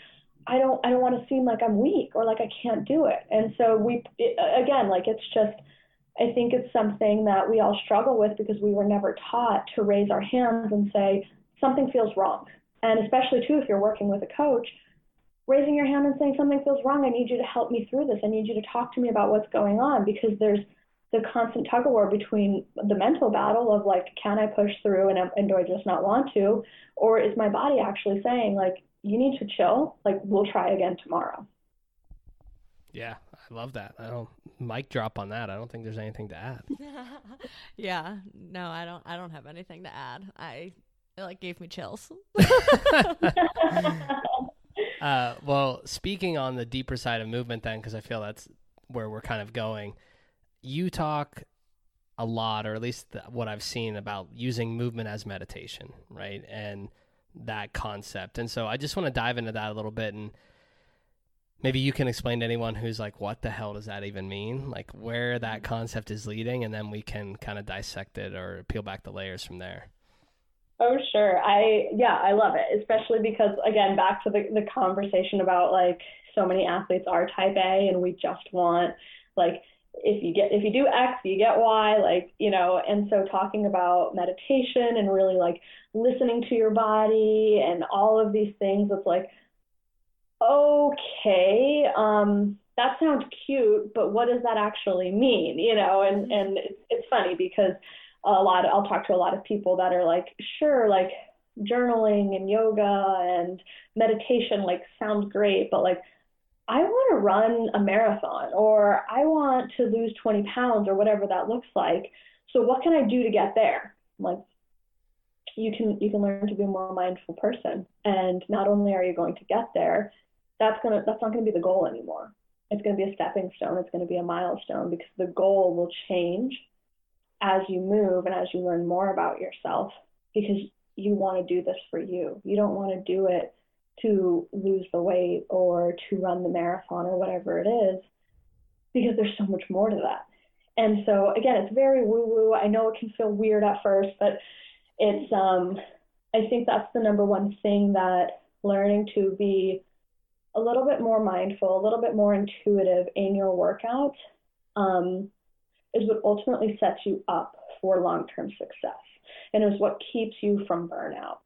I don't, I don't want to seem like I'm weak or like I can't do it. And so we, it, again, like it's just, I think it's something that we all struggle with because we were never taught to raise our hands and say, something feels wrong. And especially too, if you're working with a coach, raising your hand and saying something feels wrong. I need you to help me through this. I need you to talk to me about what's going on because there's the constant tug of war between the mental battle of like, can I push through and, and do I just not want to? Or is my body actually saying, like, you need to chill, like, we'll try again tomorrow? Yeah, I love that. I don't mic drop on that. I don't think there's anything to add. yeah, no, I don't. I don't have anything to add. I it like gave me chills. Uh, well, speaking on the deeper side of movement, then, because I feel that's where we're kind of going. You talk a lot, or at least the, what I've seen about using movement as meditation, right? And that concept. And so I just want to dive into that a little bit and maybe you can explain to anyone who's like what the hell does that even mean? Like where that concept is leading and then we can kind of dissect it or peel back the layers from there. Oh, sure. I yeah, I love it, especially because again, back to the the conversation about like so many athletes are type A and we just want like if you get if you do X, you get Y, like, you know, and so talking about meditation and really like listening to your body and all of these things, it's like, okay, um, that sounds cute, but what does that actually mean? You know, and, mm-hmm. and it's, it's funny because a lot, of, I'll talk to a lot of people that are like, sure, like journaling and yoga and meditation like sounds great, but like I want to run a marathon or I want to lose 20 pounds or whatever that looks like. So what can I do to get there? I'm like, you can you can learn to be a more mindful person. And not only are you going to get there, that's gonna that's not gonna be the goal anymore. It's gonna be a stepping stone, it's gonna be a milestone because the goal will change as you move and as you learn more about yourself because you want to do this for you. You don't want to do it to lose the weight or to run the marathon or whatever it is because there's so much more to that. And so again, it's very woo woo. I know it can feel weird at first, but it's um I think that's the number one thing that learning to be a little bit more mindful, a little bit more intuitive in your workout um, is what ultimately sets you up for long term success and is what keeps you from burnout.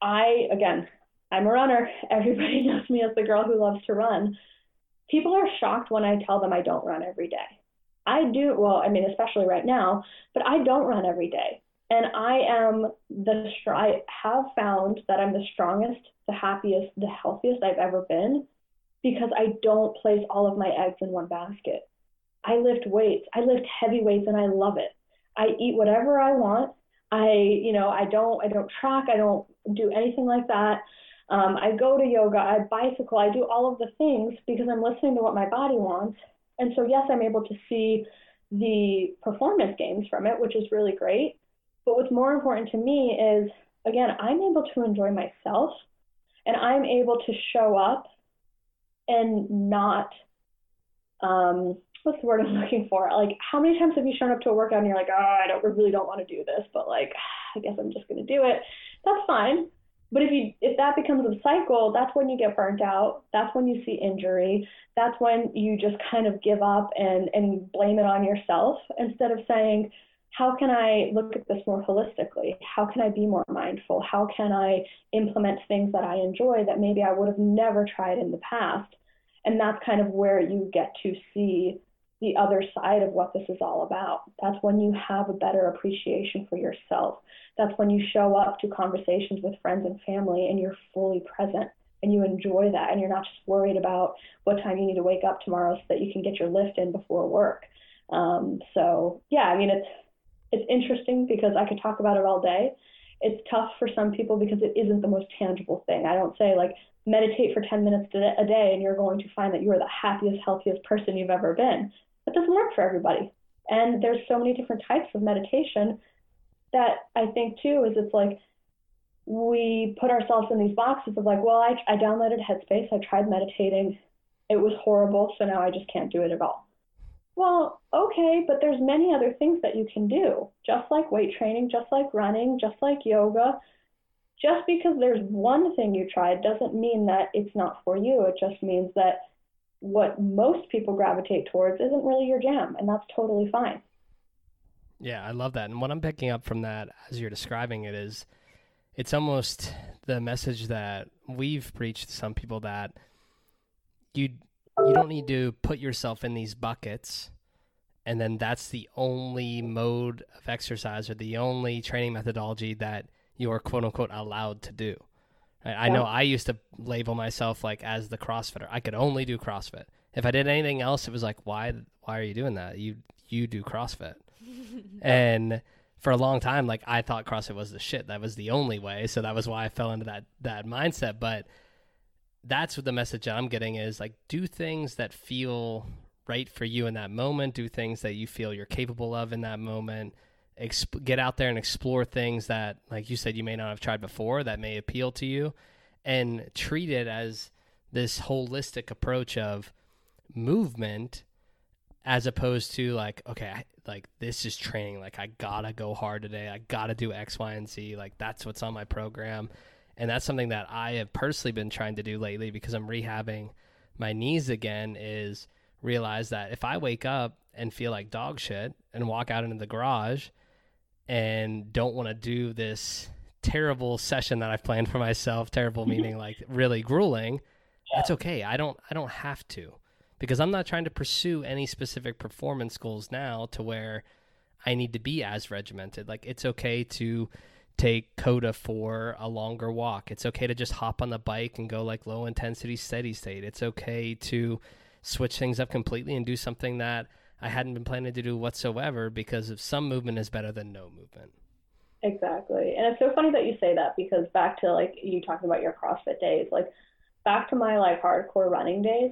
I, again, I'm a runner. Everybody knows me as the girl who loves to run. People are shocked when I tell them I don't run every day. I do, well, I mean, especially right now, but I don't run every day. And I am the, I have found that I'm the strongest, the happiest, the healthiest I've ever been because I don't place all of my eggs in one basket. I lift weights, I lift heavy weights and I love it. I eat whatever I want. I, you know, I don't, I don't track, I don't do anything like that. Um, I go to yoga, I bicycle, I do all of the things because I'm listening to what my body wants. And so, yes, I'm able to see the performance gains from it, which is really great. But what's more important to me is, again, I'm able to enjoy myself and I'm able to show up and not, um, what's the word I'm looking for? Like, how many times have you shown up to a workout and you're like, oh, I don't really don't want to do this, but like, I guess I'm just going to do it. That's fine. But if you if that becomes a cycle, that's when you get burnt out. That's when you see injury. That's when you just kind of give up and and blame it on yourself instead of saying, how can I look at this more holistically? How can I be more mindful? How can I implement things that I enjoy that maybe I would have never tried in the past? And that's kind of where you get to see the other side of what this is all about. That's when you have a better appreciation for yourself. That's when you show up to conversations with friends and family and you're fully present and you enjoy that and you're not just worried about what time you need to wake up tomorrow so that you can get your lift in before work. Um, so yeah, I mean it's it's interesting because I could talk about it all day. It's tough for some people because it isn't the most tangible thing. I don't say like meditate for 10 minutes a day and you're going to find that you are the happiest, healthiest person you've ever been. That doesn't work for everybody. And there's so many different types of meditation that I think too is it's like we put ourselves in these boxes of like, well, I, I downloaded Headspace, I tried meditating, it was horrible, so now I just can't do it at all. Well, okay, but there's many other things that you can do, just like weight training, just like running, just like yoga. Just because there's one thing you tried doesn't mean that it's not for you. It just means that what most people gravitate towards isn't really your jam, and that's totally fine. Yeah, I love that. And what I'm picking up from that as you're describing it is it's almost the message that we've preached to some people that you you don't need to put yourself in these buckets and then that's the only mode of exercise or the only training methodology that you are quote unquote allowed to do. I know I used to label myself like as the CrossFitter. I could only do CrossFit. If I did anything else, it was like, why? Why are you doing that? You you do CrossFit, and for a long time, like I thought CrossFit was the shit. That was the only way. So that was why I fell into that that mindset. But that's what the message I'm getting is like do things that feel right for you in that moment. Do things that you feel you're capable of in that moment exp- get out there and explore things that, like you said, you may not have tried before that may appeal to you, and treat it as this holistic approach of movement as opposed to like okay like this is training. Like i gotta go hard today. I gotta do x y and z. Like that's what's on my program. And that's something that i have personally been trying to do lately because i'm rehabbing my knees again is realize that if i wake up and feel like dog shit and walk out into the garage and don't want to do this terrible session that i've planned for myself terrible mm-hmm. meaning like really grueling that's okay i don't i don't have to because I'm not trying to pursue any specific performance goals now to where I need to be as regimented. Like it's okay to take Coda for a longer walk. It's okay to just hop on the bike and go like low intensity steady state. It's okay to switch things up completely and do something that I hadn't been planning to do whatsoever because of some movement is better than no movement. Exactly. And it's so funny that you say that because back to like you talking about your CrossFit days, like back to my like hardcore running days,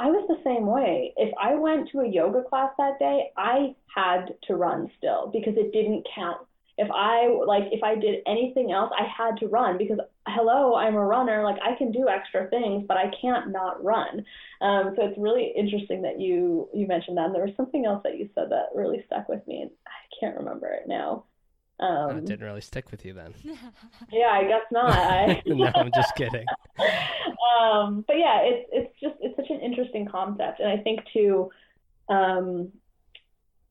I was the same way. If I went to a yoga class that day, I had to run still because it didn't count. If I like if I did anything else, I had to run because hello, I'm a runner. Like I can do extra things, but I can't not run. Um, so it's really interesting that you you mentioned that. And there was something else that you said that really stuck with me, and I can't remember it now. Um, that didn't really stick with you then. yeah, I guess not. I... no, I'm just kidding. um, but yeah, it's it's just it's such an interesting concept, and I think too, um,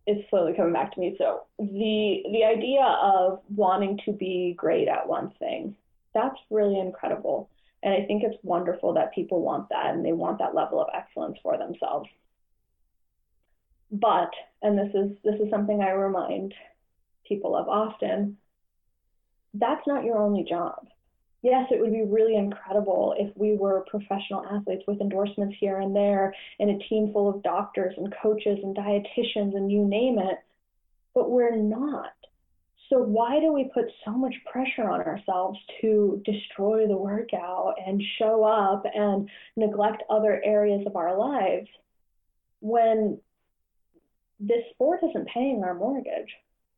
it's slowly coming back to me. So the the idea of wanting to be great at one thing, that's really incredible, and I think it's wonderful that people want that and they want that level of excellence for themselves. But, and this is this is something I remind people of often, that's not your only job. Yes, it would be really incredible if we were professional athletes with endorsements here and there and a team full of doctors and coaches and dietitians and you name it, but we're not. So, why do we put so much pressure on ourselves to destroy the workout and show up and neglect other areas of our lives when this sport isn't paying our mortgage?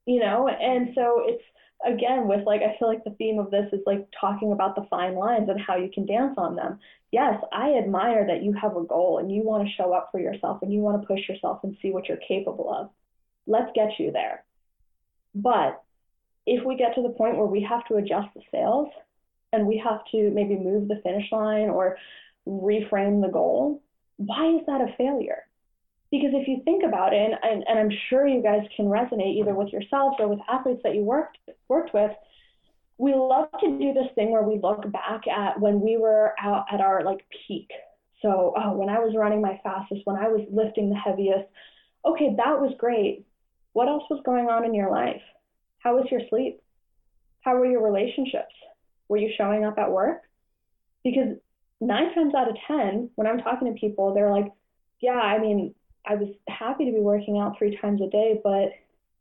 you know and so it's again with like i feel like the theme of this is like talking about the fine lines and how you can dance on them. Yes i admire that you have a goal and you want to show up for yourself and you want to push yourself and see what you're capable of. Let's get you there. But if we get to the point where we have to adjust the sails and we have to maybe move the finish line or reframe the goal why is that a failure because if you think about it, and, and I'm sure you guys can resonate either with yourselves or with athletes that you worked worked with, we love to do this thing where we look back at when we were out at our like peak. So, oh, when I was running my fastest, when I was lifting the heaviest, okay, that was great. What else was going on in your life? How was your sleep? How were your relationships? Were you showing up at work? Because nine times out of 10, when I'm talking to people, they're like, yeah, I mean, I was happy to be working out three times a day, but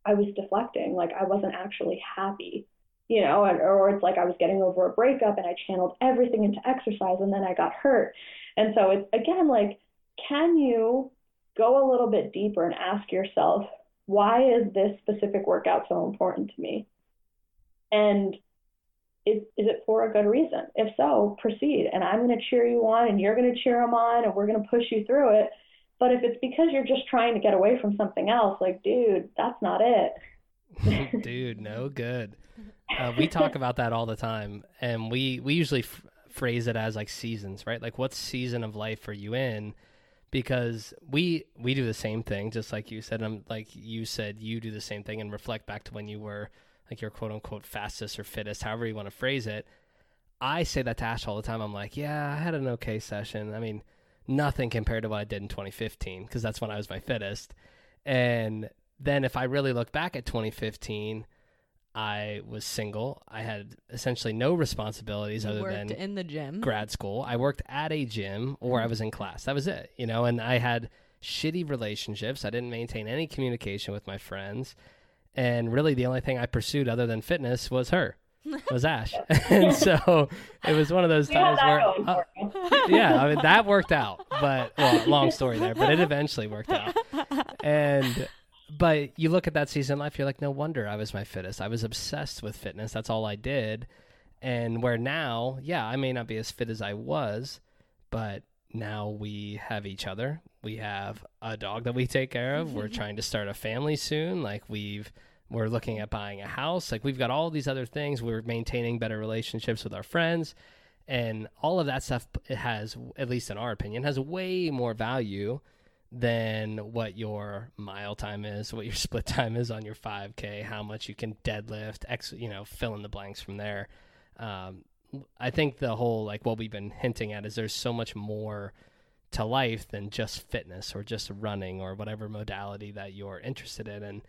I was deflecting. Like I wasn't actually happy, you know, or, or it's like I was getting over a breakup and I channeled everything into exercise and then I got hurt. And so it's again like, can you go a little bit deeper and ask yourself, why is this specific workout so important to me? And is, is it for a good reason? If so, proceed. And I'm going to cheer you on and you're going to cheer them on and we're going to push you through it but if it's because you're just trying to get away from something else, like, dude, that's not it. dude, no good. Uh, we talk about that all the time, and we we usually f- phrase it as like seasons, right? Like, what season of life are you in? Because we we do the same thing, just like you said. I'm like you said, you do the same thing, and reflect back to when you were like your quote unquote fastest or fittest, however you want to phrase it. I say that to Ash all the time. I'm like, yeah, I had an okay session. I mean nothing compared to what I did in 2015 because that's when I was my fittest. And then if I really look back at 2015, I was single. I had essentially no responsibilities you other than in the gym, grad school. I worked at a gym or I mm-hmm. was in class. That was it, you know. And I had shitty relationships. I didn't maintain any communication with my friends, and really the only thing I pursued other than fitness was her was Ash. and so it was one of those times where, uh, yeah, I mean, that worked out. But, well, long story there, but it eventually worked out. And but you look at that season life, you're like, no wonder I was my fittest. I was obsessed with fitness. That's all I did. And where now, yeah, I may not be as fit as I was, but now we have each other. We have a dog that we take care of. We're trying to start a family soon. Like we've we're looking at buying a house. Like we've got all these other things. We're maintaining better relationships with our friends. And all of that stuff has, at least in our opinion, has way more value than what your mile time is, what your split time is on your 5K, how much you can deadlift, X, you know, fill in the blanks from there. Um, I think the whole like what we've been hinting at is there's so much more to life than just fitness or just running or whatever modality that you're interested in, and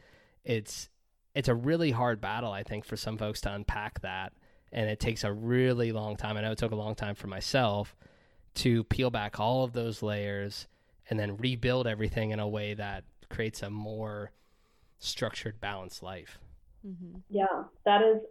it's it's a really hard battle I think for some folks to unpack that, and it takes a really long time. I know it took a long time for myself to peel back all of those layers and then rebuild everything in a way that creates a more structured, balanced life. Mm-hmm. Yeah, that is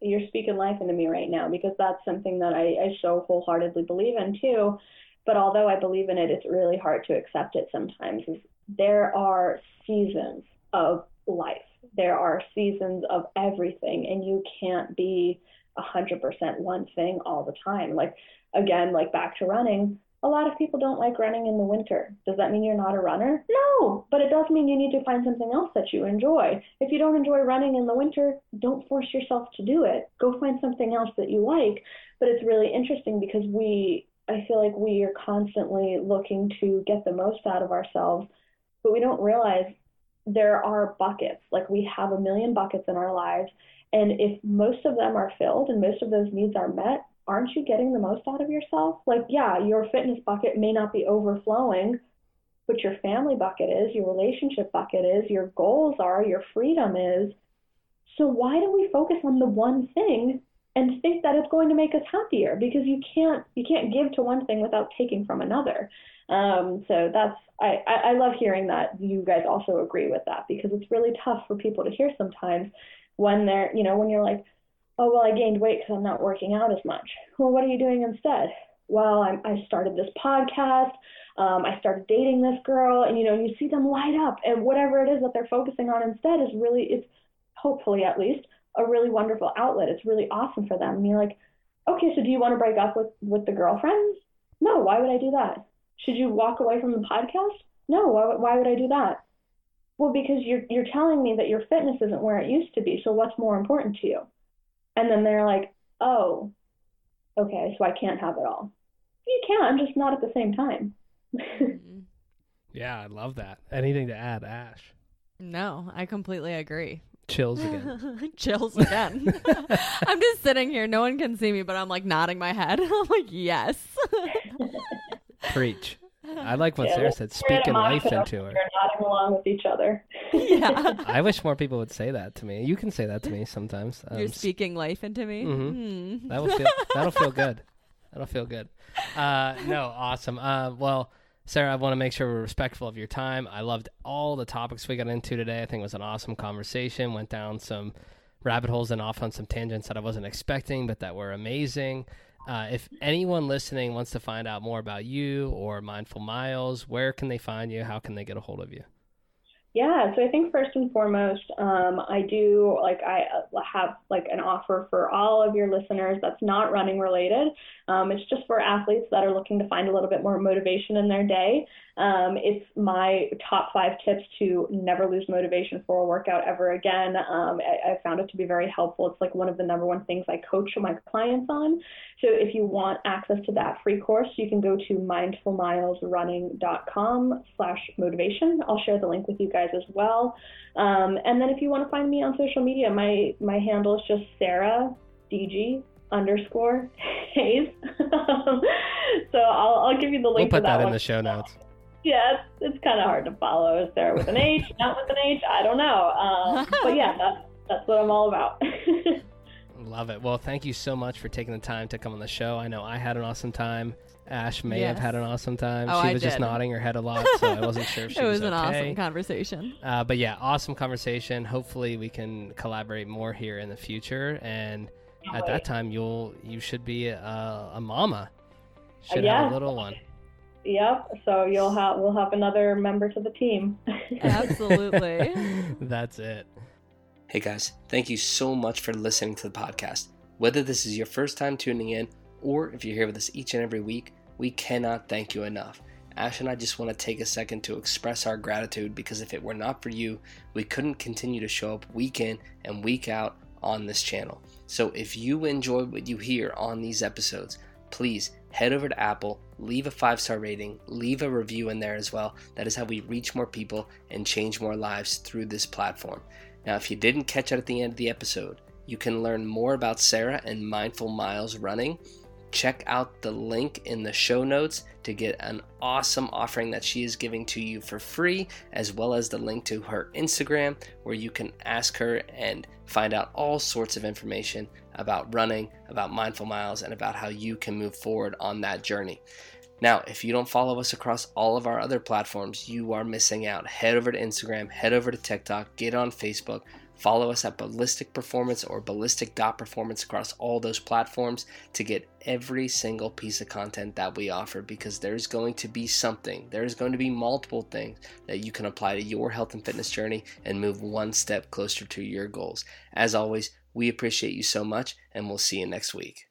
you're speaking life into me right now because that's something that I, I so wholeheartedly believe in too. But although I believe in it, it's really hard to accept it sometimes. There are seasons of life. There are seasons of everything, and you can't be 100% one thing all the time. Like, again, like back to running, a lot of people don't like running in the winter. Does that mean you're not a runner? No, but it does mean you need to find something else that you enjoy. If you don't enjoy running in the winter, don't force yourself to do it. Go find something else that you like. But it's really interesting because we, I feel like we are constantly looking to get the most out of ourselves, but we don't realize there are buckets. Like we have a million buckets in our lives. And if most of them are filled and most of those needs are met, aren't you getting the most out of yourself? Like, yeah, your fitness bucket may not be overflowing, but your family bucket is, your relationship bucket is, your goals are, your freedom is. So why do we focus on the one thing and think that it's going to make us happier? Because you can't you can't give to one thing without taking from another. Um, so that's I, I love hearing that you guys also agree with that because it's really tough for people to hear sometimes when they're you know when you're like oh, well, I gained weight because I'm not working out as much. Well, what are you doing instead? Well, I, I started this podcast. Um, I started dating this girl, and you know, you see them light up, and whatever it is that they're focusing on instead is really, it's hopefully at least a really wonderful outlet. It's really awesome for them. And you're like, okay, so do you want to break up with with the girlfriends? No, why would I do that? Should you walk away from the podcast? No, why, why would I do that? Well, because you're you're telling me that your fitness isn't where it used to be. So what's more important to you? And then they're like, oh, okay, so I can't have it all. You can, I'm just not at the same time. Mm-hmm. yeah, I love that. Anything to add, Ash? No, I completely agree. Chills again. Chills again. I'm just sitting here. No one can see me, but I'm like nodding my head. I'm like, yes. Preach. I like what yeah, Sarah said. Speaking life into her. We're nodding along with each other. yeah. I wish more people would say that to me. You can say that to me sometimes. Um, You're speaking life into me. Mm-hmm. Mm. That will feel. That'll feel good. That'll feel good. Uh, no, awesome. Uh, well, Sarah, I want to make sure we're respectful of your time. I loved all the topics we got into today. I think it was an awesome conversation. Went down some rabbit holes and off on some tangents that I wasn't expecting, but that were amazing. Uh, if anyone listening wants to find out more about you or Mindful Miles, where can they find you? How can they get a hold of you? Yeah, so I think first and foremost, um, I do like I uh, have like an offer for all of your listeners that's not running related. Um, it's just for athletes that are looking to find a little bit more motivation in their day. Um, it's my top five tips to never lose motivation for a workout ever again. Um, I, I, found it to be very helpful. It's like one of the number one things I coach my clients on. So if you want access to that free course, you can go to mindfulmilesrunning.com slash motivation. I'll share the link with you guys as well. Um, and then if you want to find me on social media, my, my handle is just Sarah DG underscore Hayes. so I'll, I'll give you the link. We'll put that, that, in the show notes yeah, it's, it's kind of hard to follow. Is there with an H, not with an H? I don't know. Um, but yeah, that's, that's what I'm all about. Love it. Well, thank you so much for taking the time to come on the show. I know I had an awesome time. Ash may yes. have had an awesome time. Oh, she was did. just nodding her head a lot, so I wasn't sure if she it was, was an okay. awesome conversation. Uh, but yeah, awesome conversation. Hopefully, we can collaborate more here in the future. And at that time, you'll you should be a, a mama. Should yeah. have a little one Yep. So you'll have we'll have another member to the team. Absolutely. That's it. Hey guys, thank you so much for listening to the podcast. Whether this is your first time tuning in or if you're here with us each and every week, we cannot thank you enough. Ash and I just want to take a second to express our gratitude because if it were not for you, we couldn't continue to show up week in and week out on this channel. So if you enjoy what you hear on these episodes, please head over to Apple, leave a five star rating, leave a review in there as well. That is how we reach more people and change more lives through this platform. Now, if you didn't catch it at the end of the episode, you can learn more about Sarah and Mindful Miles Running check out the link in the show notes to get an awesome offering that she is giving to you for free, as well as the link to her Instagram where you can ask her and find out all sorts of information about running, about mindful miles, and about how you can move forward on that journey. Now, if you don't follow us across all of our other platforms, you are missing out. Head over to Instagram, head over to TikTok, get on Facebook Follow us at Ballistic Performance or Ballistic Dot Performance across all those platforms to get every single piece of content that we offer because there's going to be something, there's going to be multiple things that you can apply to your health and fitness journey and move one step closer to your goals. As always, we appreciate you so much and we'll see you next week.